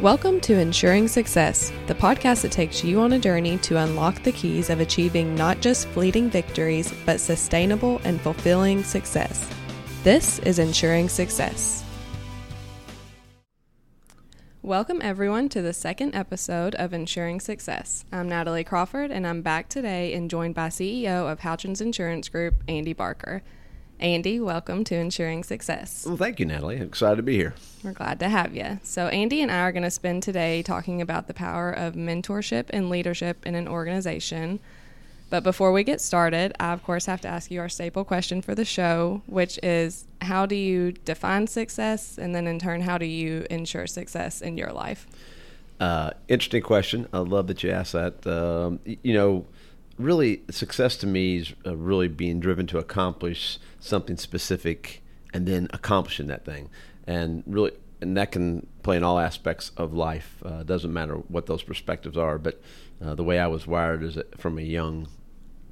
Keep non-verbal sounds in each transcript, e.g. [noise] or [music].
Welcome to Insuring Success, the podcast that takes you on a journey to unlock the keys of achieving not just fleeting victories, but sustainable and fulfilling success. This is Insuring Success. Welcome, everyone, to the second episode of Insuring Success. I'm Natalie Crawford, and I'm back today and joined by CEO of Houchens Insurance Group, Andy Barker. Andy, welcome to Insuring Success. Well, thank you, Natalie. Excited to be here. We're glad to have you. So, Andy and I are going to spend today talking about the power of mentorship and leadership in an organization. But before we get started, I, of course, have to ask you our staple question for the show, which is how do you define success? And then, in turn, how do you ensure success in your life? Uh, interesting question. I love that you asked that. Um, you know, really, success to me is uh, really being driven to accomplish something specific and then accomplishing that thing. And really, and that can play in all aspects of life. Uh, doesn't matter what those perspectives are. But uh, the way I was wired is from a young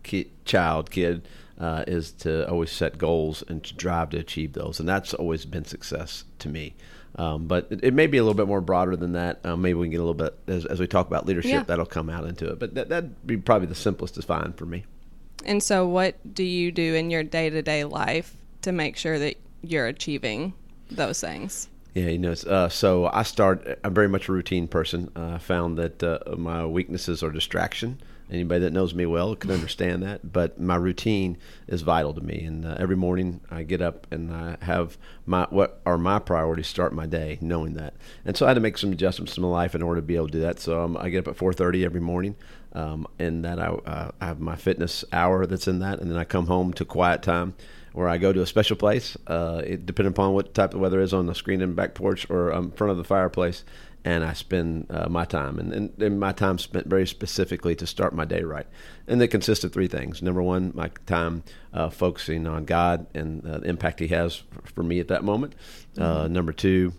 kid, child, kid, uh, is to always set goals and to drive to achieve those. And that's always been success to me. Um, but it, it, may be a little bit more broader than that. Um, maybe we can get a little bit as, as we talk about leadership. Yeah. That'll come out into it. But that, that'd be probably the simplest to find for me. And so, what do you do in your day to day life to make sure that you're achieving those things? Yeah, you know, uh, so I start. I'm very much a routine person. Uh, I found that uh, my weaknesses are distraction. Anybody that knows me well can understand that. But my routine is vital to me, and uh, every morning I get up and I have my what are my priorities start my day, knowing that. And so I had to make some adjustments to my life in order to be able to do that. So um, I get up at 4:30 every morning. Um, and that I, uh, I, have my fitness hour that's in that, and then I come home to quiet time where I go to a special place, uh, it, depending upon what type of weather is on the screen and back porch or in front of the fireplace, and I spend uh, my time, and, and, and, my time spent very specifically to start my day right. And it consists of three things. Number one, my time uh, focusing on God and uh, the impact He has for me at that moment. Uh, mm-hmm. number two,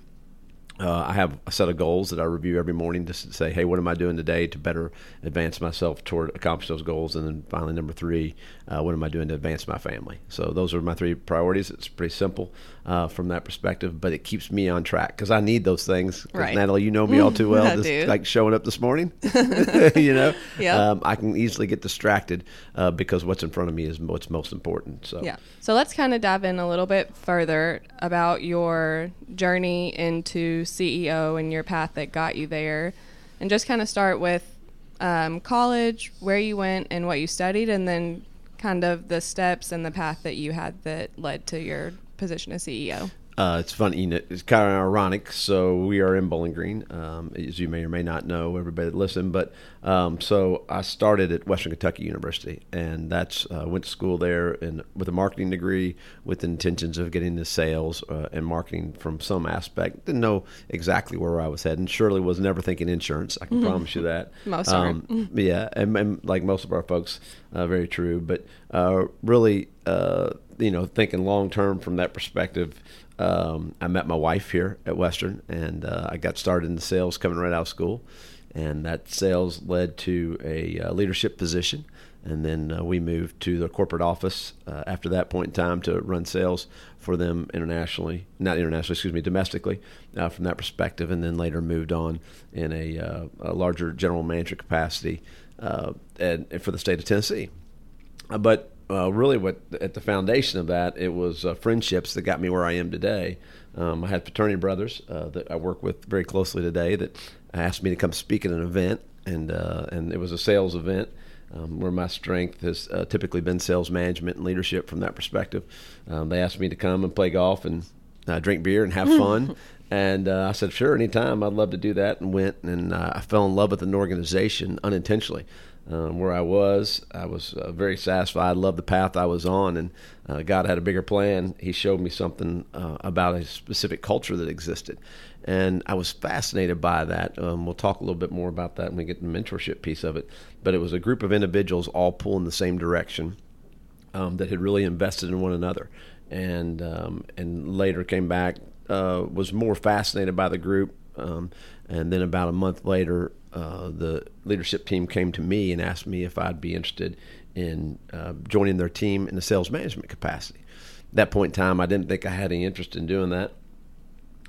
uh, I have a set of goals that I review every morning just to say, hey, what am I doing today to better advance myself toward accomplish those goals? And then finally, number three, uh, what am I doing to advance my family? So those are my three priorities. It's pretty simple uh, from that perspective, but it keeps me on track because I need those things. Right. Natalie, you know me all too [laughs] well. just like showing up this morning, [laughs] [laughs] you know, yeah. Um, I can easily get distracted uh, because what's in front of me is what's most important. So yeah. So let's kind of dive in a little bit further about your journey into CEO and your path that got you there, and just kind of start with um, college, where you went, and what you studied, and then kind of the steps and the path that you had that led to your position as CEO. Uh, it's funny, it's kind of ironic. So we are in Bowling Green, um, as you may or may not know, everybody that listen. But um, so I started at Western Kentucky University, and that's uh, went to school there and with a marketing degree, with intentions of getting into sales uh, and marketing from some aspect. Didn't know exactly where I was heading. Surely was never thinking insurance. I can mm-hmm. promise you that. Most um, are. yeah, and, and, like most of our folks, uh, very true. But uh, really, uh, you know, thinking long term from that perspective um, I met my wife here at Western, and uh, I got started in sales coming right out of school, and that sales led to a uh, leadership position, and then uh, we moved to the corporate office after that point in time to run sales for them internationally, not internationally, excuse me, domestically, from that perspective, and then later moved on in a, a larger general manager capacity and, and for the state of Tennessee. but uh, really what at the foundation of that it was uh, friendships that got me where I am today. Um, I had fraternity brothers uh, that I work with very closely today that asked me to come speak at an event, and uh, and it was a sales event. Um, where my strength has uh, typically been sales management and leadership from that perspective. Um, they asked me to come and play golf and uh, drink beer and have fun. [laughs] And uh, I said, sure, anytime. I'd love to do that, and went. And uh, I fell in love with an organization unintentionally um, where I was. I was uh, very satisfied. Loved the path I was on, and uh, God had a bigger plan. He showed me something uh, about a specific culture that existed, and I was fascinated by that. Um, we'll talk a little bit more about that when we get the mentorship piece of it. But it was a group of individuals all pulling the same direction um, that had really invested in one another, and um, and later came back. Uh, was more fascinated by the group, um, and then about a month later, uh, the leadership team came to me and asked me if I'd be interested in uh, joining their team in the sales management capacity. At that point in time, I didn't think I had any interest in doing that.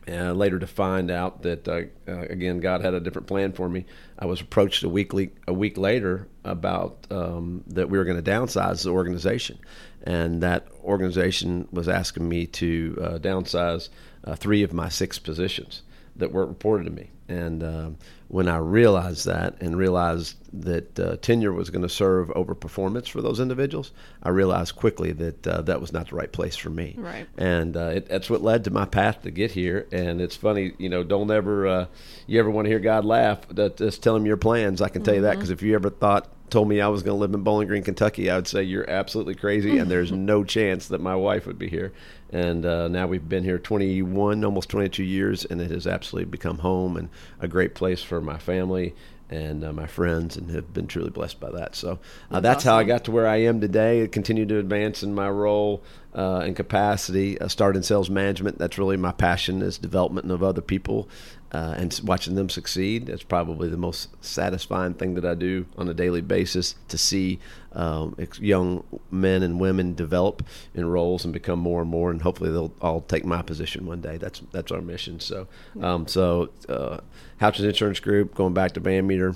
uh, later to find out that uh, uh, again God had a different plan for me. I was approached a weekly a week later about um, that we were going to downsize the organization, and that organization was asking me to uh, downsize uh, three of my six positions that weren't reported to me. And um, when I realized that and realized that uh, tenure was going to serve over performance for those individuals, I realized quickly that uh, that was not the right place for me. Right. And uh, it, that's what led to my path to get here. And it's funny, you know, don't ever, uh, you ever want to hear God laugh, that, just tell him your plans. I can tell mm-hmm. you that because if you ever thought told me I was going to live in Bowling Green, Kentucky, I would say you're absolutely crazy, and there's [laughs] no chance that my wife would be here. And uh, now we've been here 21, almost 22 years, and it has absolutely become home and a great place for my family and uh, my friends, and have been truly blessed by that. So uh, that's, that's awesome. how I got to where I am today. I continue to advance in my role uh, and capacity. I started in sales management. That's really my passion is development of other people uh, and watching them succeed. That's probably the most satisfying thing that I do on a daily basis to see um, young men and women develop in roles and become more and more, and hopefully they'll all take my position one day. That's that's our mission. So, um, so uh, Houchens Insurance Group, going back to Van Meter,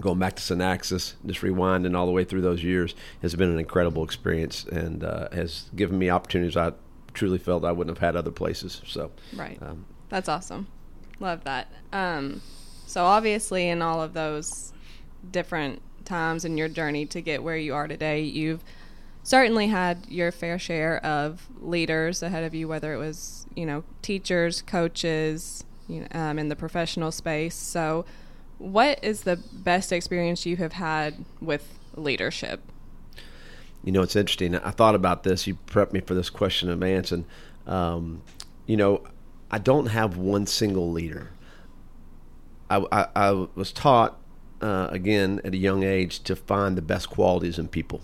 going back to Synaxis, just rewinding all the way through those years has been an incredible experience and uh, has given me opportunities I truly felt I wouldn't have had other places. So, right, um, that's awesome. Love that. Um, so obviously, in all of those different times in your journey to get where you are today, you've certainly had your fair share of leaders ahead of you, whether it was you know teachers, coaches, you know, um, in the professional space. So, what is the best experience you have had with leadership? You know, it's interesting. I thought about this. You prepped me for this question of Anson. Um, you know, I don't have one single leader. I, I, I was taught, uh, again, at a young age, to find the best qualities in people.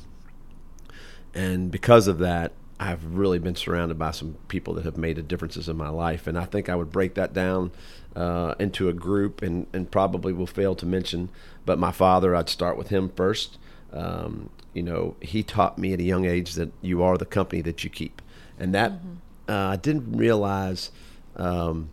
And because of that, I've really been surrounded by some people that have made a differences in my life. And I think I would break that down uh, into a group and, and probably will fail to mention, but my father, I'd start with him first. Um, you know, he taught me at a young age that you are the company that you keep. And that mm-hmm. uh, I didn't realize – um,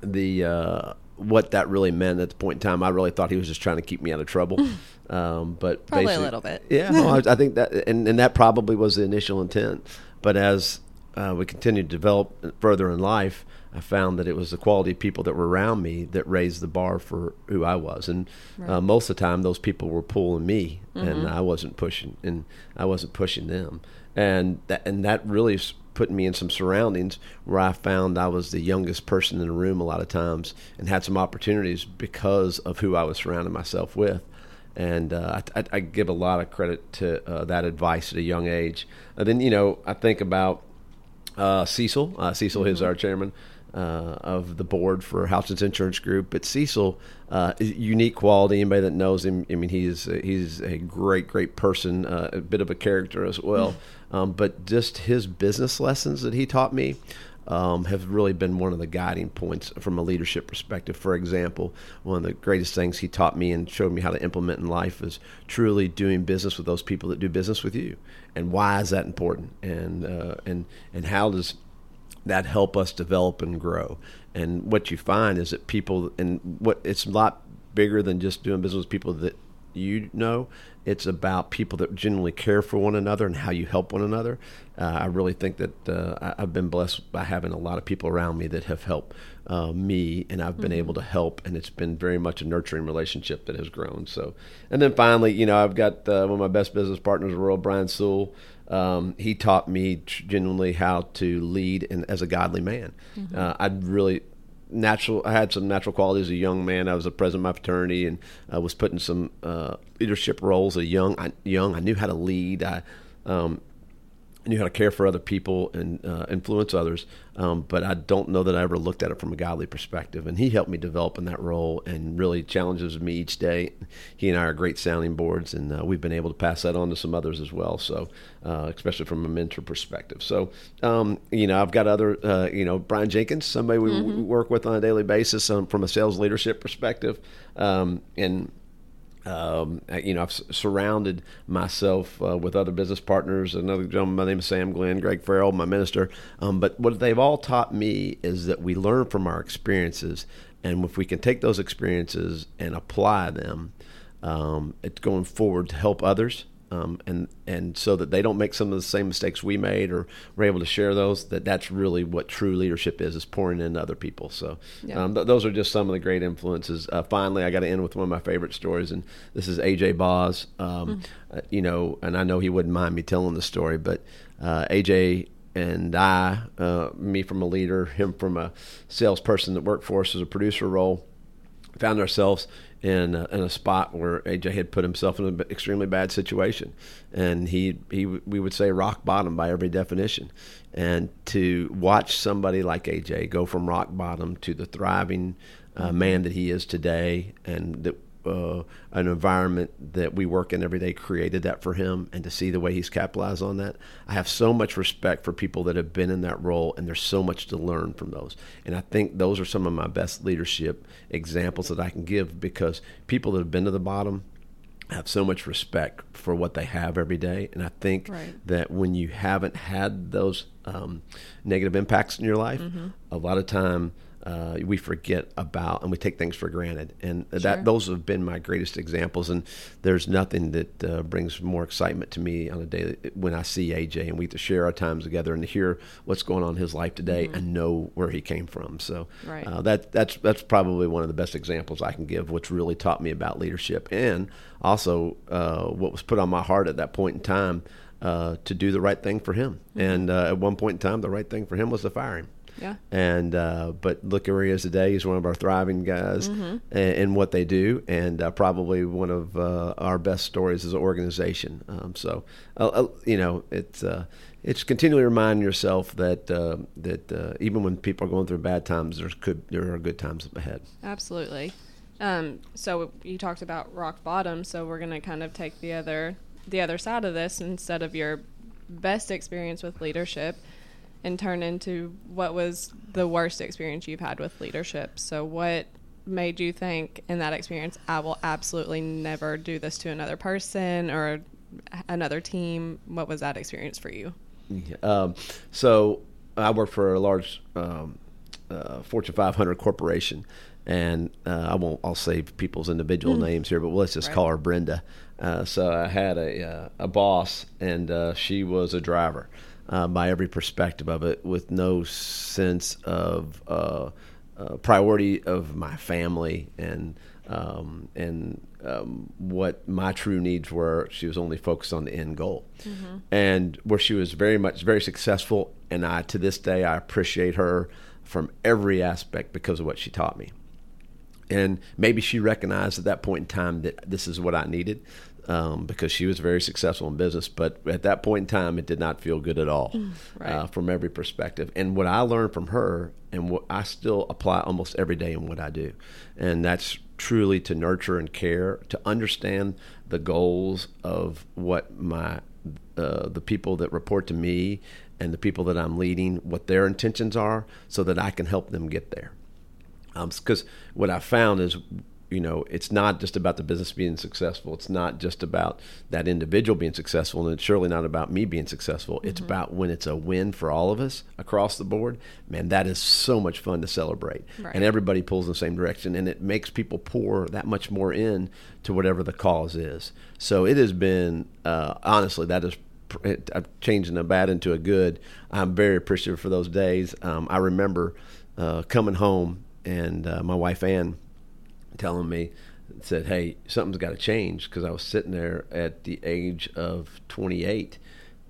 the uh, what that really meant at the point in time. I really thought he was just trying to keep me out of trouble. [laughs] Um, but probably a little bit. Yeah, well, I, I, think that, and, and that probably was the initial intent. But as uh, we continued to develop further in life, I found that it was the quality of people that were around me that raised the bar for who I was. And uh, right. uh, most of the time, those people were pulling me, mm-hmm. and I wasn't pushing, and I wasn't pushing them. And that, and that really putting me in some surroundings where I found I was the youngest person in the room a lot of times and had some opportunities because of who I was surrounding myself with. And uh, I, I, give a lot of credit to uh, that advice at a young age. And then, you know, I think about uh, Cecil. Uh, Cecil mm-hmm. is our chairman. Uh, of the board for Houchens Insurance Group. But Cecil, uh, unique quality. Anybody that knows him, I mean, he's he's a great, great person, uh, a bit of a character as well. Um, but just his business lessons that he taught me. Um, have really been one of the guiding points from a leadership perspective. For example, one of the greatest things he taught me and showed me how to implement in life is truly doing business with those people that do business with you. And why is that important? And uh, and and how does that help us develop and grow? And what you find is that people and what it's a lot bigger than just doing business with people that you know. It's about people that genuinely care for one another and how you help one another. Uh, I really think that uh, I've been blessed by having a lot of people around me that have helped uh, me, and I've been mm-hmm. able to help, and it's been very much a nurturing relationship that has grown. So, and then finally, you know, I've got uh, one of my best business partners in the world, Brian Sewell. Um, he taught me genuinely how to lead and as a godly man. Mm-hmm. Uh, I'd really natural. I had some natural qualities as a young man. I was a president of my fraternity and I was put in some uh, leadership roles. A young, I, young, I knew how to lead. I um, knew how to care for other people and uh, influence others. Um, but I don't know that I ever looked at it from a godly perspective. And he helped me develop in that role and really challenges me each day. He and I are great sounding boards, and uh, we've been able to pass that on to some others as well. So, uh, especially from a mentor perspective. So, um, you know, I've got other, uh, you know, Brian Jenkins, somebody we, mm-hmm. work with on a daily basis um, from a sales leadership perspective. Um, and Um, you know, I've surrounded myself uh, with other business partners. Another gentleman by the name of Sam Glenn, Greg Farrell, my minister. Um, but what they've all taught me is that we learn from our experiences, and if we can take those experiences and apply them, um, it's going forward to help others um, and and so that they don't make some of the same mistakes we made, or we're able to share those. That that's really what true leadership is: is pouring into other people. So yeah. um, th- those are just some of the great influences. Uh, finally, I got to end with one of my favorite stories, and this is AJ Boz. Um, mm. uh, you know, and I know he wouldn't mind me telling the story, but uh, AJ and I, uh, me from a leader, him from a salesperson that worked for us as a producer role, found ourselves in a, in a spot where AJ had put himself in an extremely bad situation, and he he we would say rock bottom by every definition, and to watch somebody like AJ go from rock bottom to the thriving uh, man that he is today, and that uh, an environment that we work in every day created that for him, and to see the way he's capitalized on that, I have so much respect for people that have been in that role, and there's so much to learn from those. And I think those are some of my best leadership examples that I can give because people that have been to the bottom have so much respect for what they have every day. And I think right. that when you haven't had those um, negative impacts in your life, mm-hmm. a lot of time uh, we forget about and we take things for granted. And sure. that those have been my greatest examples. And there's nothing that uh, brings more excitement to me on a day when I see AJ and we get to share our times together and to hear what's going on in his life today mm-hmm. and know where he came from. So right. uh, that that's that's probably one of the best examples I can give. What's really taught me about leadership and also uh, what was put on my heart at that point in time. Uh, to do the right thing for him, mm-hmm. and uh, at one point in time, the right thing for him was to fire him. Yeah. And uh, but look at where he is today. He's one of our thriving guys mm-hmm. in, in, what they do, and uh, probably one of uh, our best stories as an organization. Um, so uh, uh, you know, it's uh, it's continually reminding yourself that that even when people are going through bad times, there's could there are good times ahead. Absolutely. Um, so you talked about rock bottom. So we're going to kind of take the other the other side of this instead of your best experience with leadership and turn into what was the worst experience you've had with leadership. So, what made you think in that experience, I will absolutely never do this to another person or another team? What was that experience for you? Um, so, I worked for a large um, uh, Fortune 500 corporation, and uh, I won't. I'll say people's individual mm. names here, but let's just right. call her Brenda. Uh, so I had a uh, a boss, and uh, she was a driver uh, by every perspective of it, with no sense of uh, uh, priority of my family and um, and um, what my true needs were. She was only focused on the end goal, mm-hmm. and where she was very much very successful. And I, to this day, I appreciate her from every aspect because of what she taught me. And maybe she recognized at that point in time that this is what I needed um, because she was very successful in business. But at that point in time, it did not feel good at all mm, uh, from every perspective. And what I learned from her, and what I still apply almost every day in what I do, and that's truly to nurture and care, to understand the goals of what my uh, the people that report to me and the people that I'm leading, what their intentions are, so that I can help them get there. Because um, what I found is you know, it's not just about the business being successful. It's not just about that individual being successful, and it's surely not about me being successful. Mm-hmm. It's about when it's a win for all of us across the board. Man, that is so much fun to celebrate, right. and everybody pulls in the same direction, and it makes people pour that much more in to whatever the cause is. So it has been uh, honestly that is I'm changing a bad into a good. I'm very appreciative for those days. Um, I remember uh, coming home and uh, my wife Ann telling me said, "Hey, something's got to change," because I was sitting there at the age of 28,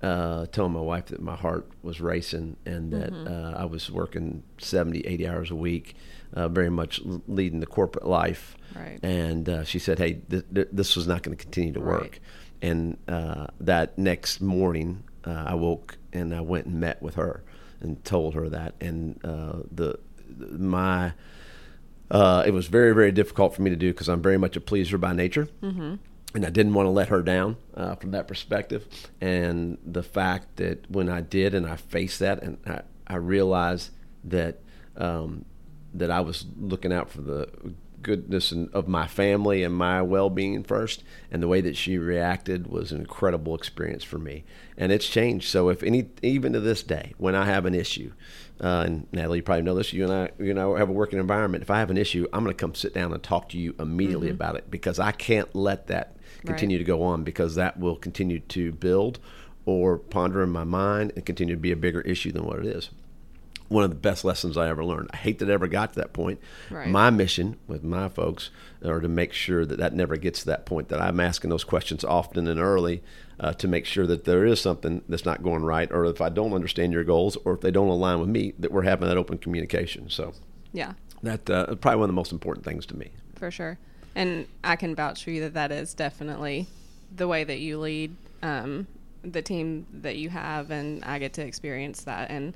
uh, telling my wife that my heart was racing and that mm-hmm. uh, I was working 70, 80 hours a week, uh, very much leading the corporate life. Right. And uh, she said, "Hey, th- th- this was not going to continue to work." Right. And uh, that next morning, uh, I woke and I went and met with her and told her that, and the my uh, it was very, very difficult for me to do because I'm very much a pleaser by nature. Mm-hmm. And I didn't want to let her down uh, from that perspective. And the fact that when I did and I faced that and I, I realized that um, that I was looking out for the goodness and of my family and my well-being first and the way that she reacted was an incredible experience for me and it's changed so if any even to this day when i have an issue uh, and natalie you probably know this you and i you know have a working environment if i have an issue i'm going to come sit down and talk to you immediately mm-hmm. about it because i can't let that continue right. to go on because that will continue to build or ponder in my mind and continue to be a bigger issue than what it is one of the best lessons I ever learned. I hate that it ever got to that point. Right. My mission with my folks are to make sure that that never gets to that point. That I'm asking those questions often and early uh, to make sure that there is something that's not going right, or if I don't understand your goals, or if they don't align with me, that we're having that open communication. So, yeah, that uh, probably one of the most important things to me. For sure, and I can vouch for you that that is definitely the way that you lead um, the team that you have, and I get to experience that and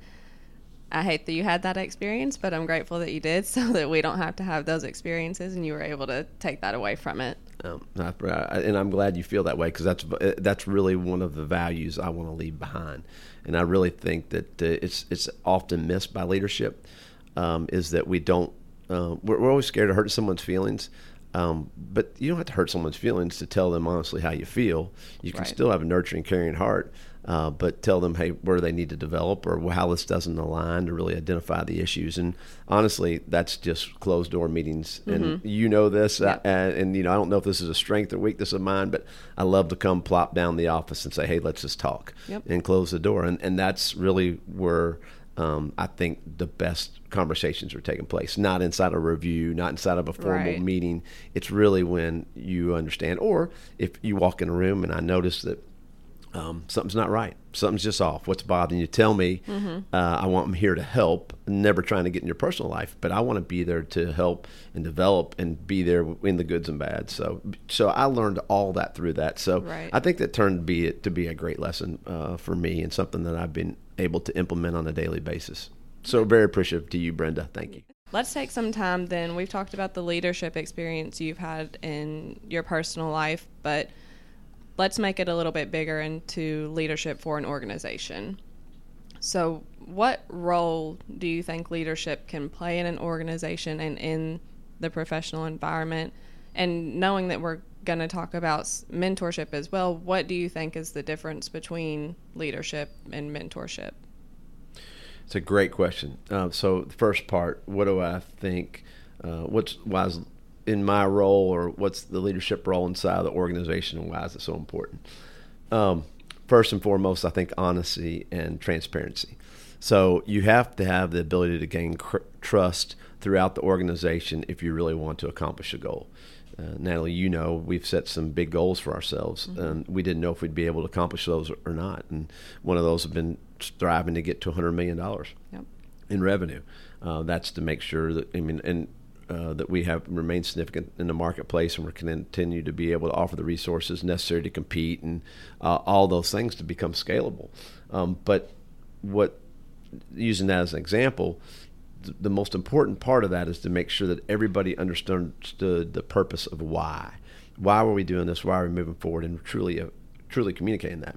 I hate that you had that experience, but I'm grateful that you did [laughs] so that we don't have to have those experiences and you were able to take that away from it. Um, and I'm glad you feel that way because that's that's really one of the values I want to leave behind, and I really think that uh, it's it's often missed by leadership um, is that we don't uh, we're, we're, always scared to hurt someone's feelings, um, but you don't have to hurt someone's feelings to tell them honestly how you feel. You can right. still have a nurturing, caring heart, uh, but tell them, hey, where they need to develop or how this doesn't align to really identify the issues. And honestly, that's just closed door meetings. Mm-hmm. And you know this, uh, and, and, you know I don't know if this is a strength or weakness of mine, but I love to come plop down the office and say, hey, let's just talk, yep. and close the door. And and that's really where. Um, I think the best conversations are taking place, not inside a review, not inside of a formal right. meeting. It's really when you understand, or if you walk in a room and I notice that um, something's not right. Something's just off. What's bothering you? Tell me. Mm-hmm. Uh, I want them here to help. Never trying to get in your personal life, but I want to be there to help and develop and be there in the goods and bads. So, so I learned all that through that. So right. I think that turned to be to be a great lesson uh, for me and something that I've been able to implement on a daily basis. So very appreciative to you, Brenda. Thank you. Let's take some time then. We've talked about the leadership experience you've had in your personal life, but let's make it a little bit bigger into leadership for an organization. So, what role do you think leadership can play in an organization and in the professional environment? And knowing that we're going to talk about mentorship as well, what do you think is the difference between leadership and mentorship? It's a great question. Uh, so, the first part, what do I think? Uh, what's why is in my role or what's the leadership role inside of the organization and why is it so important? Um, first and foremost, I think honesty and transparency. So you have to have the ability to gain cr- trust throughout the organization if you really want to accomplish a goal. Uh, Natalie, you know we've set some big goals for ourselves, mm-hmm. and we didn't know if we'd be able to accomplish those or not. And one of those have been striving to get to 100 million dollars yep. in revenue. Uh, that's to make sure that I mean, and uh, that we have remained significant in the marketplace and we're continue to be able to offer the resources necessary to compete and uh, all those things to become scalable. Um, but what using that as an example, th- the most important part of that is to make sure that everybody understood the purpose of why. Why were we doing this? Why are we moving forward? And truly, uh, truly communicating that.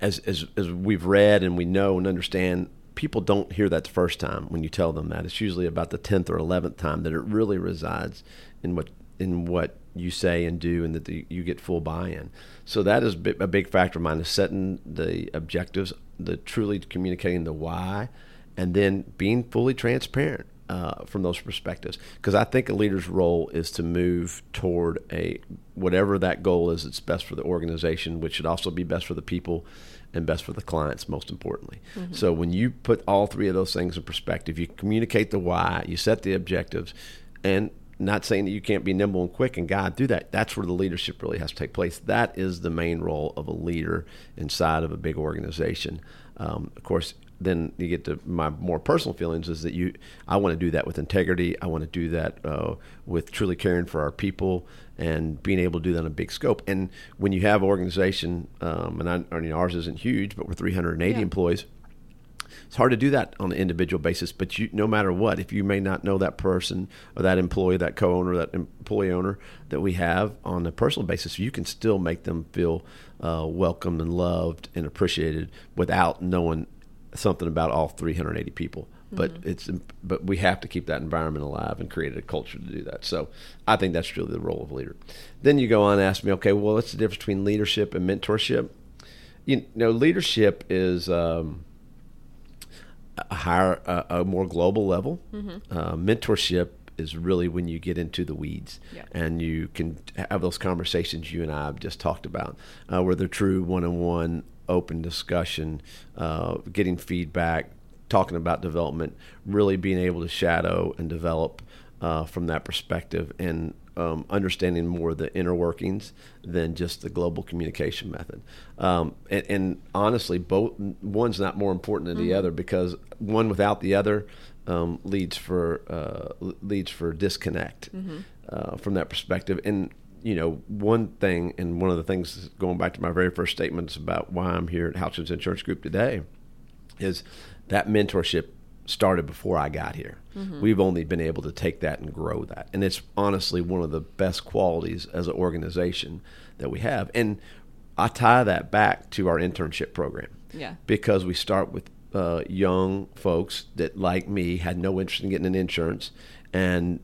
As, as, as we've read and we know and understand people don't hear that the first time when you tell them that. It's usually about the tenth or eleventh time that it really resides in what in what you say and do, and that the, you get full buy-in. So that is a big factor of mine: is setting the objectives, the truly communicating the why, and then being fully transparent. Uh, from those perspectives, because I think a leader's role is to move toward a whatever that goal is. It's best for the organization, which should also be best for the people and best for the clients, most importantly. Mm-hmm. So when you put all three of those things in perspective, you communicate the why, you set the objectives, and not saying that you can't be nimble and quick and God do that. That's where the leadership really has to take place. That is the main role of a leader inside of a big organization. Um, of course, then you get to my more personal feelings is that you I want to do that with integrity. I want to do that uh, with truly caring for our people and being able to do that on a big scope. And when you have organization, um, and I, I mean, ours isn't huge, but we're 380 yeah. employees. It's hard to do that on an individual basis, but you, no matter what, if you may not know that person or that employee, that co-owner, that employee owner that we have on a personal basis, you can still make them feel uh, welcomed and loved and appreciated without knowing something about all 380 people but mm-hmm. it's but we have to keep that environment alive and create a culture to do that. So I think that's really the role of leader. Then you go on and ask me, okay, well, what's the difference between leadership and mentorship? You know, leadership is um, a higher, a, a, more global level. Mm-hmm. Uh, mentorship is really when you get into the weeds yep. and you can have those conversations you and I have just talked about, uh, where they're true one-on-one, open discussion, uh, getting feedback, talking about development, really being able to shadow and develop uh, from that perspective and um, understanding more the inner workings than just the global communication method. Um, and, and, honestly, both one's not more important than mm-hmm. the other because one without the other um, leads for uh, leads for disconnect mm-hmm. uh, from that perspective. And you know, one thing, and one of the things going back to my very first statements about why I'm here at Houchens Insurance Group today is that mentorship started before I got here. Mm-hmm. We've only been able to take that and grow that. And it's honestly one of the best qualities as an organization that we have. And I tie that back to our internship program. Yeah. Because we start with uh, young folks that, like me, had no interest in getting an insurance and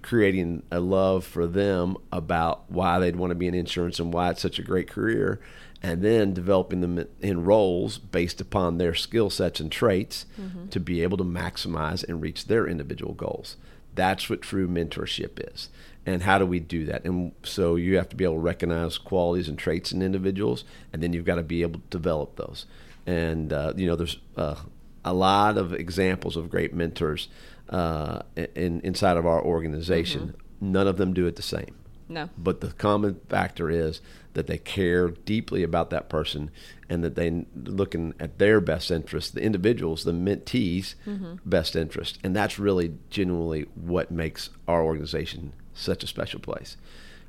creating a love for them about why they'd want to be in insurance and why it's such a great career and then developing them in roles based upon their skill sets and traits mm-hmm. to be able to maximize and reach their individual goals. That's what true mentorship is. And how do we do that? And so you have to be able to recognize qualities and traits in individuals, and then you've got to be able to develop those. And, uh, you know, there's uh, a lot of examples of great mentors uh, in, inside of our organization. Mm-hmm. None of them do it the same. No. But the common factor is that they care deeply about that person and that they looking at their best interest, the individuals, the mentees' mm-hmm. best interest. And that's really genuinely what makes our organization such a special place.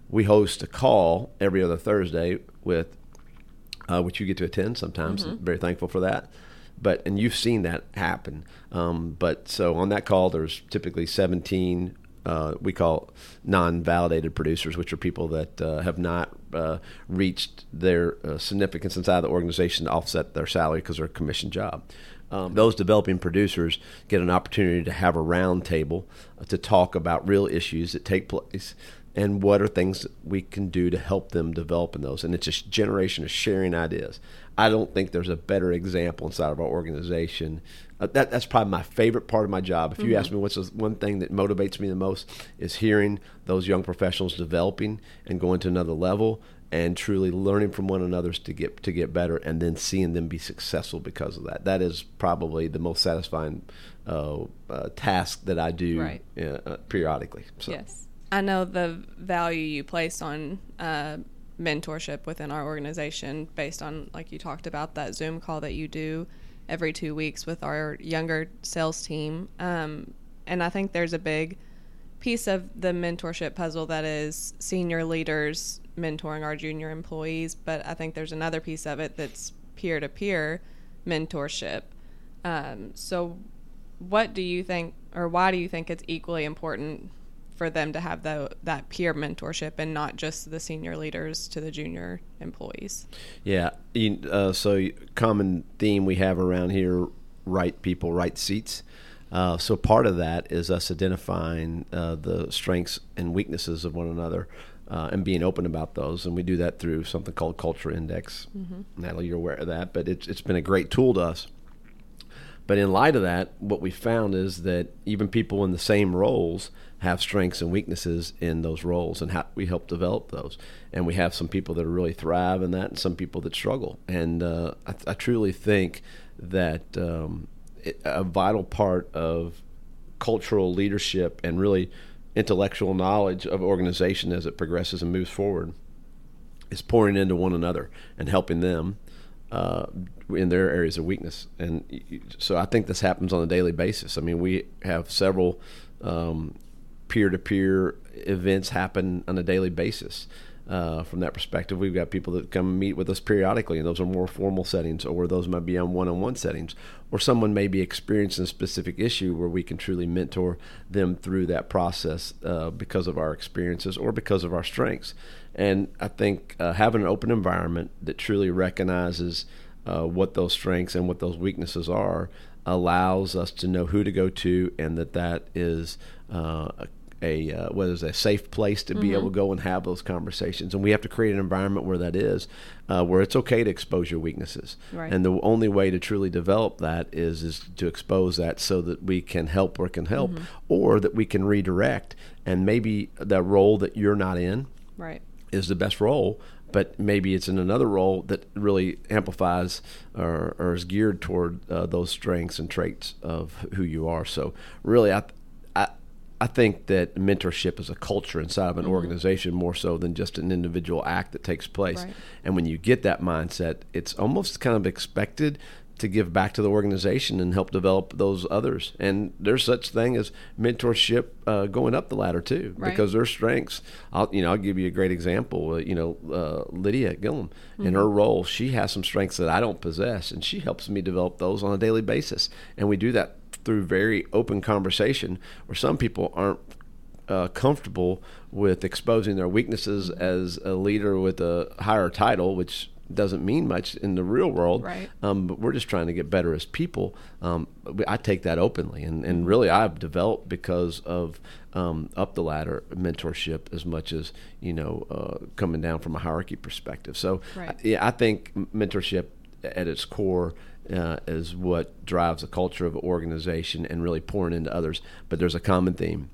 We host a call every other Thursday with uh, which you get to attend sometimes. Mm-hmm. Very thankful for that. But and you've seen that happen. Um, but so on that call, there's typically 17 uh, we call non-validated producers, which are people that uh, have not uh, reached their uh, significance inside the organization to offset their salary because they're a commission job. Um, those developing producers get an opportunity to have a roundtable uh, to talk about real issues that take place and what are things we can do to help them develop in those. And it's a generation of sharing ideas. I don't think there's a better example inside of our organization. Uh, that, that's probably my favorite part of my job. If you mm-hmm. ask me what's the one thing that motivates me the most is hearing those young professionals developing and going to another level and truly learning from one another to get to get better and then seeing them be successful because of that. That is probably the most satisfying uh, uh, task that I do right. Uh, periodically. So. Yes. I know the value you place on uh, mentorship within our organization based on, like you talked about, that Zoom call that you do every two weeks with our younger sales team. Um, and I think there's a big piece of the mentorship puzzle that is senior leaders mentoring our junior employees. But I think there's another piece of it that's peer to peer mentorship. Um, so, what do you think, or why do you think it's equally important for them to have the, that peer mentorship and not just the senior leaders to the junior employees. Yeah. Uh, so, common theme we have around here right people, right seats. Uh, so, part of that is us identifying uh, the strengths and weaknesses of one another. Uh, and being open about those. And we do that through something called Culture Index. Mm-hmm. Natalie, you're aware of that, but it's, it's been a great tool to us. But in light of that, what we found is that even people in the same roles have strengths and weaknesses in those roles, and how we help develop those. And we have some people that really thrive in that, and some people that struggle. And uh, I, I, truly think that um, it, a vital part of cultural leadership and really intellectual knowledge of organization as it progresses and moves forward is pouring into one another and helping them uh, in their areas of weakness. And so I think this happens on a daily basis. I mean, we have several peer to peer events happen on a daily basis. Uh, from that perspective, we've got people that come meet with us periodically, and those are more formal settings, or those might be on one on one settings, or someone may be experiencing a specific issue where we can truly mentor them through that process uh, because of our experiences or because of our strengths. And I think uh, having an open environment that truly recognizes uh, what those strengths and what those weaknesses are allows us to know who to go to, and that that is uh, a uh, whether it's a safe place to be mm-hmm. able to go and have those conversations. And we have to create an environment where that is, uh, where it's okay to expose your weaknesses. Right. And the only way to truly develop that is is to expose that so that we can help or can help, mm-hmm. or that we can redirect. And maybe the role that you're not in, right, is the best role. But maybe it's in another role that really amplifies or, or is geared toward uh, those strengths and traits of who you are. So, really, I, I think that mentorship is a culture inside of an mm-hmm. organization more so than just an individual act that takes place. Right. And when you get that mindset, it's almost kind of expected to give back to the organization and help develop those others. And there's such thing as mentorship uh, going up the ladder too, right. because their strengths. I'll you know I'll give you a great example. Uh, you know uh, Lydia Gillum mm-hmm. in her role, she has some strengths that I don't possess, and she helps me develop those on a daily basis. And we do that through very open conversation where some people aren't uh, comfortable with exposing their weaknesses as a leader with a higher title, which doesn't mean much in the real world. Right. Um, but we're just trying to get better as people. Um, I take that openly, and, and really I've developed because of um, up the ladder mentorship as much as you know uh, coming down from a hierarchy perspective. So right. I, yeah, I think mentorship at its core uh, is what drives a culture of an organization and really pouring into others. But there's a common theme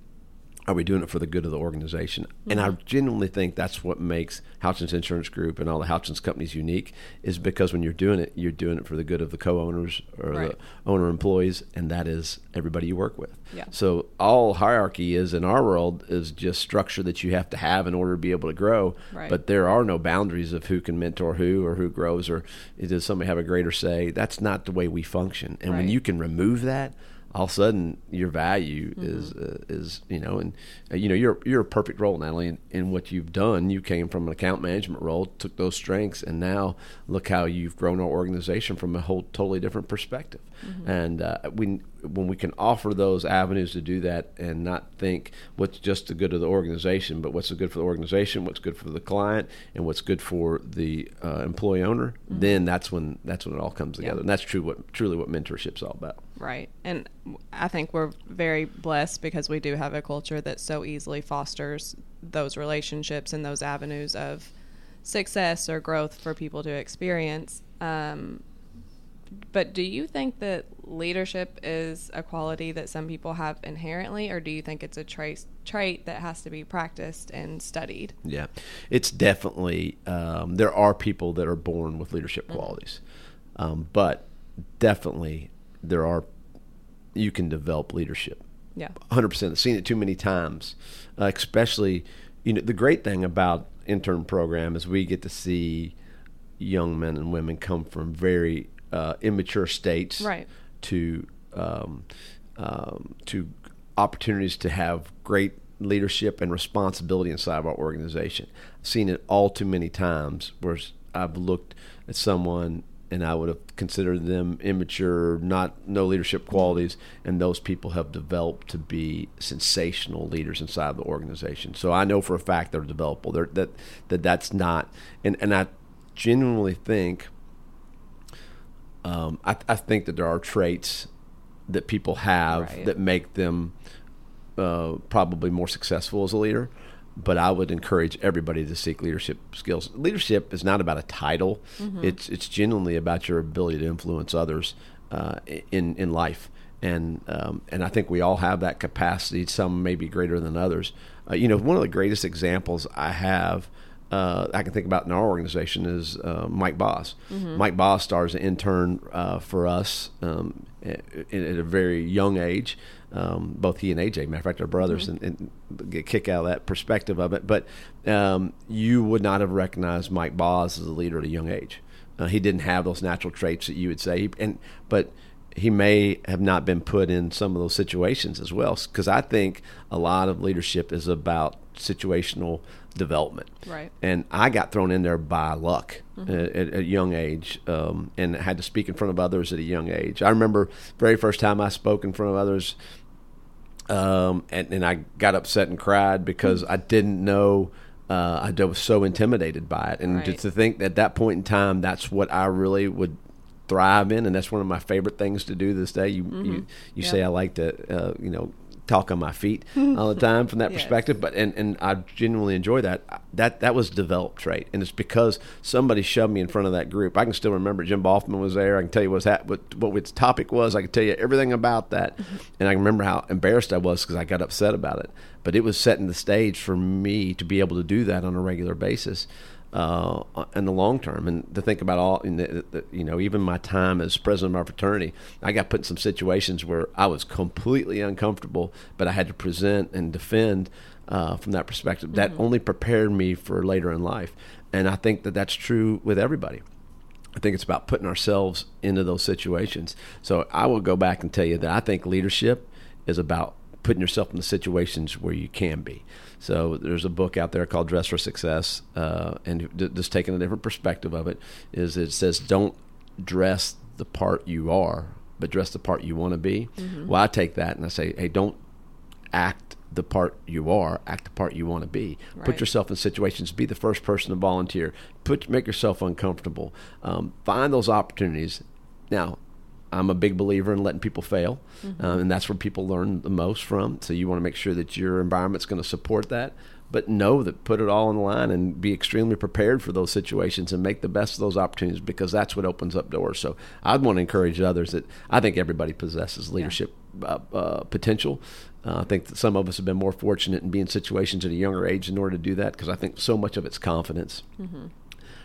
are we doing it for the good of the organization? Mm-hmm. And I mm-hmm. genuinely think that's what makes Houchens Insurance Group and all the Houchens companies unique is because when you're doing it, you're doing it for the good of the co-owners or right. the owner employees, and that is everybody you work with. Yeah. So all hierarchy is in our world is just structure that you have to have in order to be able to grow. Right. But there are no boundaries of who can mentor who or who grows or does somebody have a greater say. That's not the way we function. And right. when you can remove that, all of a sudden your value mm-hmm. is uh, is you know and uh, you know you're you're a perfect role Natalie in, in, what you've done you came from an account management role took those strengths and now look how you've grown our organization from a whole totally different perspective mm-hmm. and uh, we when we can offer those avenues to do that and not think what's just the good of the organization but what's the good for the organization what's good for the client and what's good for the uh, employee owner mm-hmm. then that's when that's when it all comes together and that's true what truly what mentorship's all about right and I think we're very blessed because we do have a culture that so easily fosters those relationships and those avenues of success or growth for people to experience. Um, but do you think that leadership is a quality that some people have inherently, or do you think it's a trait trait that has to be practiced and studied? Yeah, it's definitely um, there are people that are born with leadership mm-hmm. qualities, um, but definitely there are you can develop leadership. Yeah. 100%. I've seen it too many times, uh, especially, you know, the great thing about intern program is we get to see young men and women come from very uh, immature states right. to um, um, to opportunities to have great leadership and responsibility inside of our organization. I've seen it all too many times where I've looked at someone and I would have considered them immature, not no leadership qualities, and those people have developed to be sensational leaders inside the organization. So I know for a fact they're developable. They're, that that that's not, and and I genuinely think, um, I, I think that there are traits that people have right. that make them uh, probably more successful as a leader but I would encourage everybody to seek leadership skills. Leadership is not about a title; mm-hmm. it's it's genuinely about your ability to influence others uh, in in life. And um, and I think we all have that capacity. Some may be greater than others. Uh, you know, one of the greatest examples I have. Uh, I can think about in our organization is uh, Mike Boss. Mm-hmm. Mike Boss started as an intern uh, for us um, at, at, a very young age, um, both he and AJ, matter of fact, are brothers, mm-hmm. and, and, get a kick out of that perspective of it. But um, you would not have recognized Mike Boss as a leader at a young age. Uh, he didn't have those natural traits that you would say, and but he may have not been put in some of those situations as well. Because I think a lot of leadership is about situational development. Right. And I got thrown in there by luck mm-hmm. at, at, a young age um, and had to speak in front of others at a young age. I remember very first time I spoke in front of others um, and, and I got upset and cried because. I didn't know. Uh, I was so intimidated by it, and right. to think that at that point in time, that's what I really would thrive in, and that's one of my favorite things to do this day. You mm-hmm. you, you yeah. say I like to uh, you know talk on my feet all the time from that [laughs] yes. perspective. But and, and I genuinely enjoy that. That that was developed trait, and it's because somebody shoved me in front of that group. I can still remember Jim Boffman was there. I can tell you what's ha- what what its topic was. I can tell you everything about that, mm-hmm. and I can remember how embarrassed I was because I got upset about it. But it was setting the stage for me to be able to do that on a regular basis uh, in the long term. And to think about all, you know, even my time as president of our fraternity, I got put in some situations where I was completely uncomfortable, but I had to present and defend uh, from that perspective. That mm-hmm. only prepared me for later in life. And I think that that's true with everybody. I think it's about putting ourselves into those situations. So I will go back and tell you that I think leadership is about putting yourself in the situations where you can be. So there's a book out there called Dress for Success, uh, and just taking a different perspective of it is it says don't dress the part you are, but dress the part you want to be. Mm-hmm. Well, I take that and I say, hey, don't act the part you are, act the part you want to be. Right. Put yourself in situations. Be the first person to volunteer. Put make yourself uncomfortable. Um, find those opportunities. Now, I'm a big believer in letting people fail, mm-hmm. um, and that's where people learn the most from. So you want to make sure that your environment's going to support that, but know that put it all the line and be extremely prepared for those situations and make the best of those opportunities because that's what opens up doors. So I'd want to encourage others that I think everybody possesses leadership yeah. uh, uh, potential. Uh, I think that some of us have been more fortunate in being in situations at a younger age in order to do that because I think so much of it's confidence. Mm-hmm.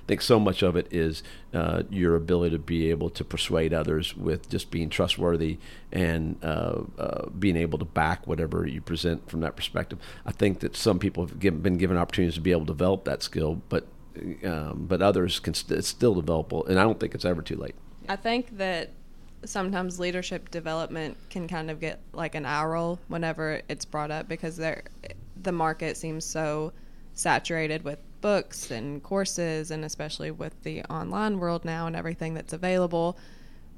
I think so much of it is uh, your ability to be able to persuade others with just being trustworthy and uh, uh, being able to back whatever you present from that perspective. I think that some people have given, been given opportunities to be able to develop that skill, but um, but others can st- still developable, and I don't think it's ever too late. I think that sometimes leadership development can kind of get like an eye roll whenever it's brought up because the market seems so saturated with books and courses, and especially with the online world now and everything that's available.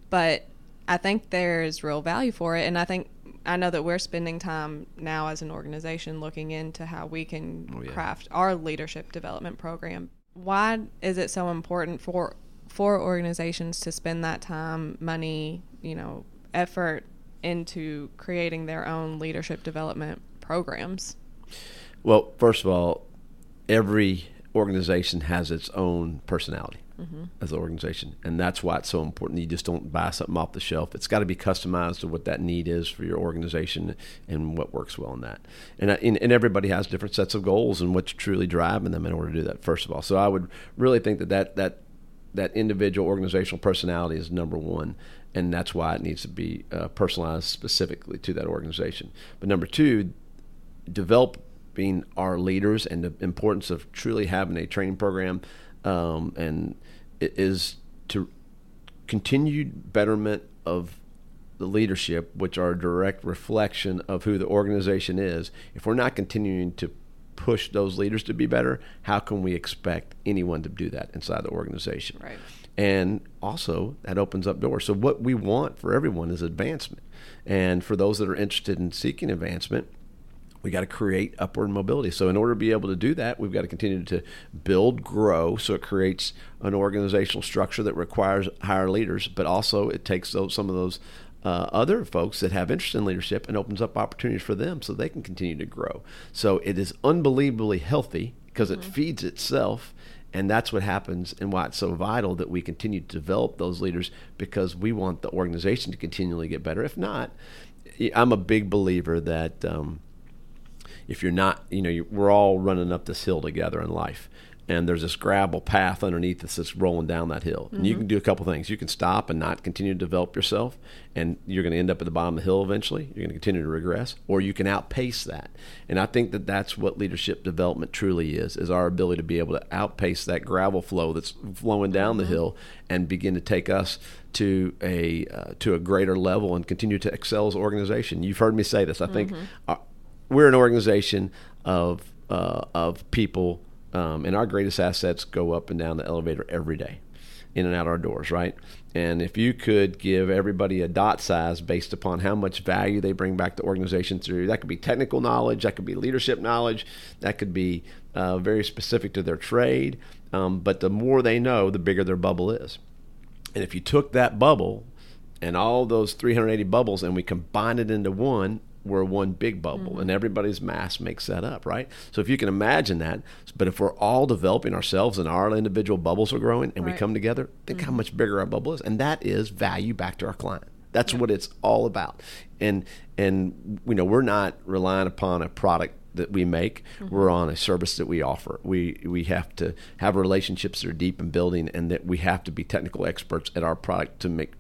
But I think there's real value for it. And I think I know that we're spending time now as an organization looking into how we can oh, yeah. craft our leadership development program. Why is it so important for for organizations to spend that time, money, you know, effort into creating their own leadership development programs? Well, first of all, every organization has its own personality mm-hmm. as an organization, and that's why it's so important. You just don't buy something off the shelf. It's got to be customized to what that need is for your organization and what works well in that. And, and, and everybody has different sets of goals and what's truly driving them in order to do that. First of all, so I would really think that that that that individual organizational personality is number one and that's why it needs to be uh, personalized specifically to that organization. But number two, develop being our leaders and the importance of truly having a training program um, and it is to continued betterment of the leadership, which are a direct reflection of who the organization is. If we're not continuing to push those leaders to be better, how can we expect anyone to do that inside the organization? Right. And also, that opens up doors. So, what we want for everyone is advancement. And for those that are interested in seeking advancement, we got to create upward mobility. So, in order to be able to do that, we've got to continue to build, grow. So, it creates an organizational structure that requires higher leaders, but also it takes those, some of those uh, other folks that have interest in leadership and opens up opportunities for them so they can continue to grow. So, it is unbelievably healthy because it mm-hmm. feeds itself. And that's what happens and why it's so vital that we continue to develop those leaders because we want the organization to continually get better. If not, I'm a big believer that. Um, if you're not, you know, you, we're all running up this hill together in life. And there's this gravel path underneath us that's rolling down that hill. Mm-hmm. And you mm-hmm. can do a couple things. You can stop and not continue to develop yourself, and you're going to end up at the bottom of the hill eventually. You're going to continue to regress, or you can outpace that. And I think that that's what leadership development truly is: is our ability to be able to outpace that gravel flow that's flowing down mm-hmm. the hill and begin to take us to a uh, to a greater level and continue to excel as an organization. You've heard me say this. I think. Mm-hmm we're an organization of uh, of people, um, and our greatest assets go up and down the elevator every day, in and out our doors, right? And if you could give everybody a dot size based upon how much value they bring back to organization through, that could be technical knowledge, that could be leadership knowledge, that could be uh, very specific to their trade. Um, but the more they know, the bigger their bubble is. And if you took that bubble and all those 380 bubbles and we combined it into one, we're one big bubble mm-hmm. and everybody's mass makes that up, right? So if you can imagine that, but if we're all developing ourselves and our individual bubbles are growing and right. we come together, think mm-hmm. how much bigger our bubble is. And that is value back to our client. That's yeah. what it's all about. And and you know, we're not relying upon a product that we make. Mm-hmm. We're on a service that we offer. We we have to have relationships that are deep and building, and that we have to be technical experts at our product to make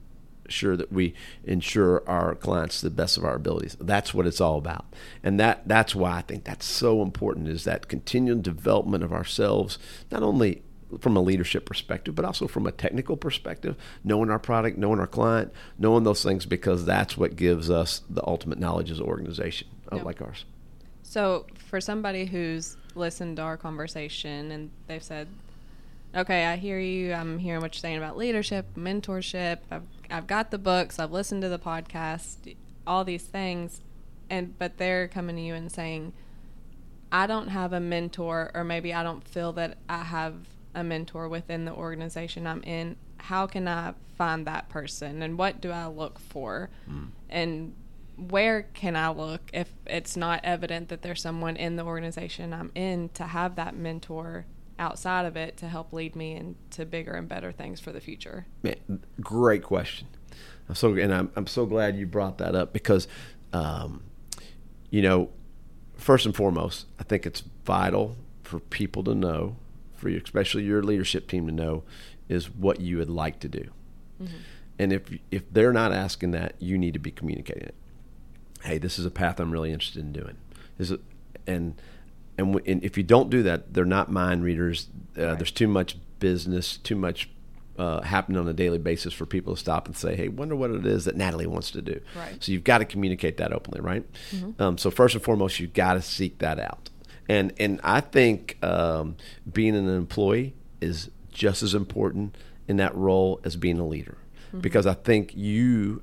sure that we ensure our clients the best of our abilities. That's what it's all about, and that that's why I think that's so important. Is that continual development of ourselves, not only from a leadership perspective, but also from a technical perspective, knowing our product, knowing our client, knowing those things, because that's what gives us the ultimate knowledge as an organization uh, yep. like ours. So, for somebody who's listened to our conversation and they've said, "Okay, I hear you. I'm hearing what you're saying about leadership, mentorship. I've I've got the books. I've listened to the podcast, all these things." And but they're coming to you and saying, "I don't have a mentor or maybe I don't feel that I have a mentor within the organization I'm in. How can I find that person and what do I look for?" Mm. And where can I look if it's not evident that there's someone in the organization I'm in to have that mentor outside of it to help lead me into bigger and better things for the future? Man, great question. I'm so and I'm I'm so glad you brought that up because, um, you know, first and foremost, I think it's vital for people to know, for you, especially your leadership team to know, is what you would like to do. Mm-hmm. And if if they're not asking that, you need to be communicating it hey, this is a path I'm really interested in doing. Is it, and, and, w- and if you don't do that, they're not mind readers. Uh, right. There's too much business, too much uh, happening on a daily basis for people to stop and say, "Hey, wonder what it is that Natalie wants to do." Right. So you've got to communicate that openly, right? Mm-hmm. Um, so first and foremost, you've got to seek that out. And and I think um, being an employee is just as important in that role as being a leader, mm-hmm. because I think you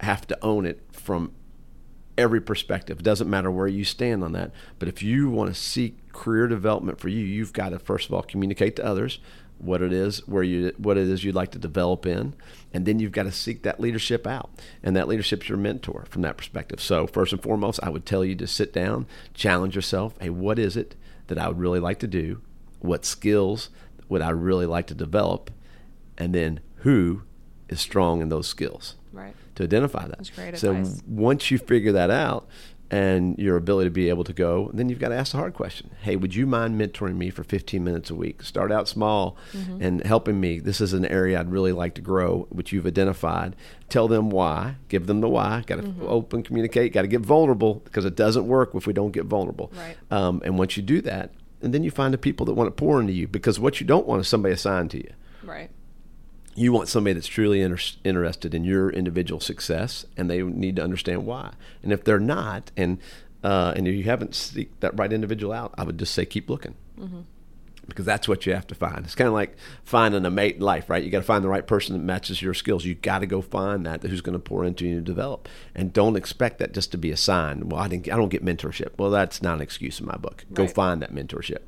have to own it from every perspective. It doesn't matter where you stand on that. But if you want to seek career development for you, you've got to first of all communicate to others what it is where you what it is you'd like to develop in and then you've got to seek that leadership out. And that leadership's your mentor from that perspective. So first and foremost i would tell you to sit down challenge yourself hey what is it that i would really like to do? What skills would i really like to develop? And then who is strong in those skills? Right to identify that. That's great so advice. once you figure that out and your ability to be able to go, then you've got to ask the hard question. Hey, would you mind mentoring me for 15 minutes a week? Start out small mm-hmm. and helping me. This is an area I'd really like to grow, which you've identified. Tell them why. Give them the why. Got to mm-hmm. open, communicate. Got to get vulnerable because it doesn't work if we don't get vulnerable. Right. Um, and once you do that, and then you find the people that want to pour into you because what you don't want is somebody assigned to you. Right you want somebody that's truly inter- interested in your individual success, and they need to understand why. And if they're not, and uh, and if you haven't seeked that right individual out, I would just say keep looking. Mm-hmm. Because that's what you have to find. It's kind of like finding a mate in life, right? You got to find the right person that matches your skills. You got to go find that who's going to pour into you and develop. And don't expect that just to be a sign. Well, I didn't. I don't get mentorship. Well, that's not an excuse in my book. Go find that mentorship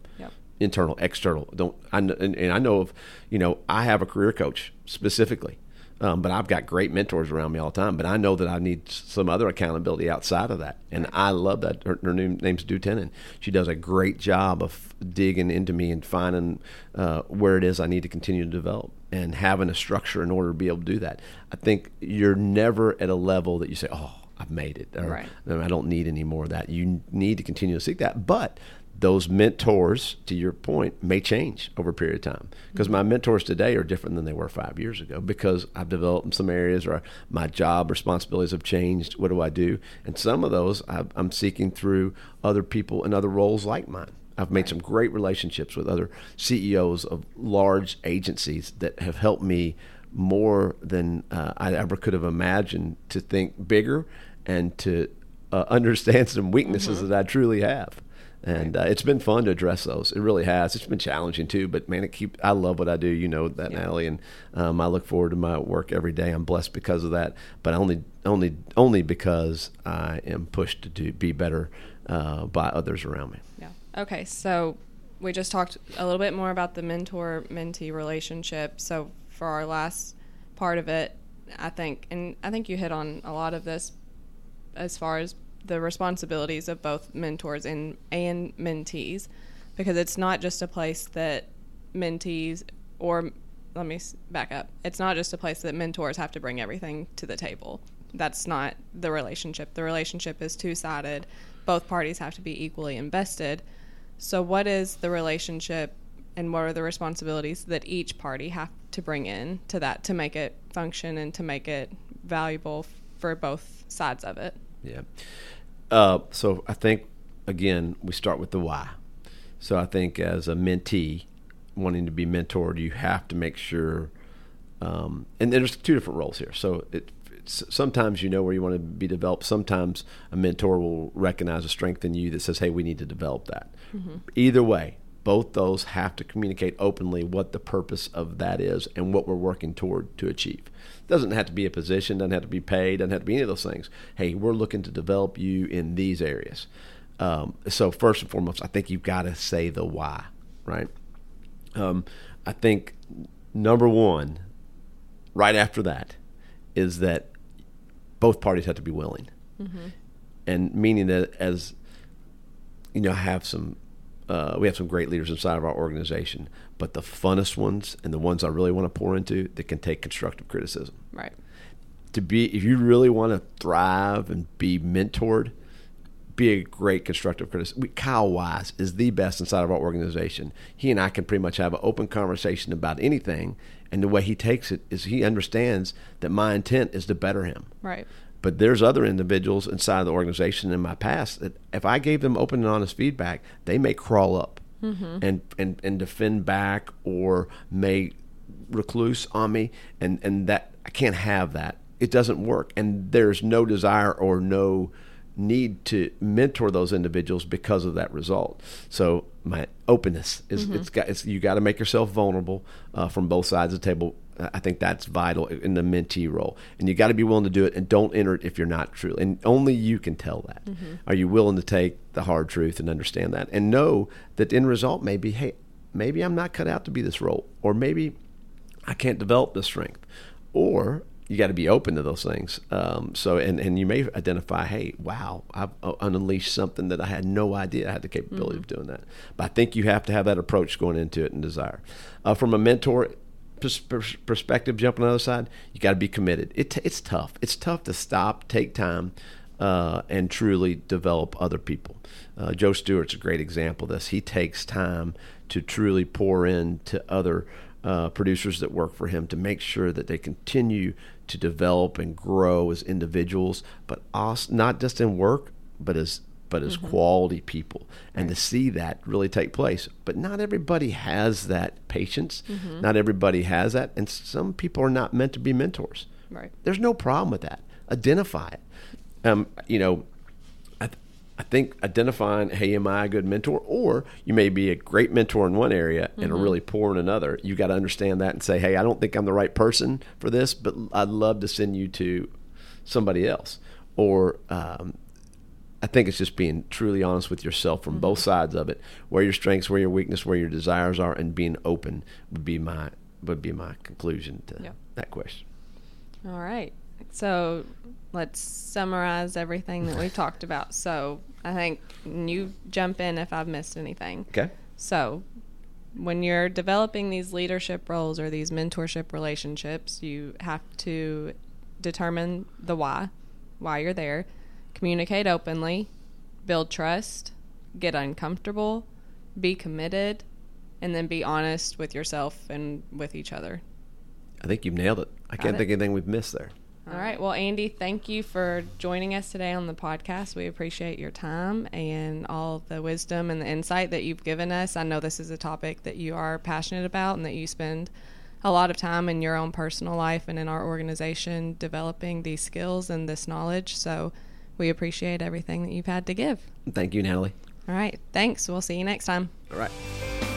internal, external. Don't I, and, and I know of, you know, I have a career coach specifically, um, but I've got great mentors around me all the time. But I know that I need some other accountability outside of that, and I love that. Her, her name's Du Tenen. She does a great job of digging into me and finding uh, where it is I need to continue to develop and having a structure in order to be able to do that. I think you're never at a level that you say, "Oh, I've made it," or right. I don't need any more of that. You need to continue to seek that, but those mentors, to your point, may change over a period of time. Because mm-hmm. my mentors today are different than they were five years ago because I've developed in some areas or my job responsibilities have changed. What do I do? And some of those i am seeking through other people in other roles like mine. I've made some great relationships with other CEOs of large agencies that have helped me more than uh, I ever could have imagined to think bigger and to uh, [laughs] understand some weaknesses mm-hmm. that I truly have and uh, it's been fun to address those. It really has. It's been challenging too, but man, it keep. I love what I do. You know that, yeah. Natalie, and um, I look forward to my work every day. I'm blessed because of that, but only, only, only because I am pushed to do, be better uh, by others around me. Yeah. Okay. So we just talked a little bit more about the mentor-mentee relationship. So for our last part of it, I think, and I think you hit on a lot of this as far as the responsibilities of both mentors and and mentees, because it's not just a place that mentees or let me back up. It's not just a place that mentors have to bring everything to the table. That's not the relationship. The relationship is two sided. Both parties have to be equally invested. So, what is the relationship and what are the responsibilities that each party have to bring in to that to make it function and to make it valuable for both sides of it? Yeah. Uh, so, I think, again, we start with the why. So, I think as a mentee, wanting to be mentored, you have to make sure. Um, and there's two different roles here. So it, sometimes you know where you want to be developed. Sometimes a mentor will recognize a strength in you that says, "Hey, we need to develop that." Mm-hmm. Either way, both those have to communicate openly what the purpose of that is and what we're working toward to achieve. Doesn't have to be a position, doesn't have to be paid, doesn't have to be any of those things. Hey, we're looking to develop you in these areas. Um, so first and foremost, I think you've got to say the why, right? Um, I think number one, right after that, is that both parties have to be willing, mm-hmm. and meaning that as you know, have some uh, we have some great leaders inside of our organization, but the funnest ones and the ones I really want to pour into that can take constructive criticism. Right. To be, if you really want to thrive and be mentored, be a great constructive critic. Kyle Wise is the best inside of our organization. He and I can pretty much have an open conversation about anything, and the way he takes it is he understands that my intent is to better him. Right. But there's other individuals inside of the organization in my past that if I gave them open and honest feedback, they may crawl up mm-hmm. and, and and defend back or may recluse on me, and and that I can't have that. It doesn't work, and there's no desire or no need to mentor those individuals because of that result. So my openness is mm-hmm. it's got it's, you got to make yourself vulnerable uh, from both sides of the table. I think that's vital in the mentee role, and you got to be willing to do it. And don't enter it if you're not true, and only you can tell that. Mm-hmm. Are you willing to take the hard truth and understand that, and know that the end result may be, hey, maybe I'm not cut out to be this role, or maybe I can't develop this strength, or you got to be open to those things. Um, so, and, and you may identify, hey, wow, I've uh, unleashed something that I had no idea I had the capability mm-hmm. of doing that. But I think you have to have that approach going into it and desire. Uh, from a mentor pers- perspective, jump on the other side, you got to be committed. It t- it's tough. It's tough to stop, take time, uh, and truly develop other people. Uh, Joe Stewart's a great example of this. He takes time to truly pour into other uh, producers that work for him to make sure that they continue to develop and grow as individuals, but also not just in work, but as but as mm-hmm. quality people, and right. to see that really take place. But not everybody has that patience. Mm-hmm. Not everybody has that, and some people are not meant to be mentors. Right. There's no problem with that. Identify it. Um, you know, I I think identifying, hey, am I a good mentor? Or you may be a great mentor in one area and mm-hmm. a really poor in another. You got to understand that and say, hey, I don't think I'm the right person for this, but I'd love to send you to somebody else. Or um, I think it's just being truly honest with yourself from mm-hmm. both sides of it, where your strengths, where your weakness, where your desires are, and being open would be my would be my conclusion to that question. All right. So let's summarize everything that we've talked about. So I think you jump in if I've missed anything. Okay. So when you're developing these leadership roles or these mentorship relationships, you have to determine the why, why you're there, communicate openly, build trust, get uncomfortable, be committed, and then be honest with yourself and with each other. I think you've nailed it. I Got can't it. think of anything we've missed there. All right. Well, Andy, thank you for joining us today on the podcast. We appreciate your time and all the wisdom and the insight that you've given us. I know this is a topic that you are passionate about and that you spend a lot of time in your own personal life and in our organization developing these skills and this knowledge. So we appreciate everything that you've had to give. Thank you, Natalie. All right. Thanks. We'll see you next time. All right.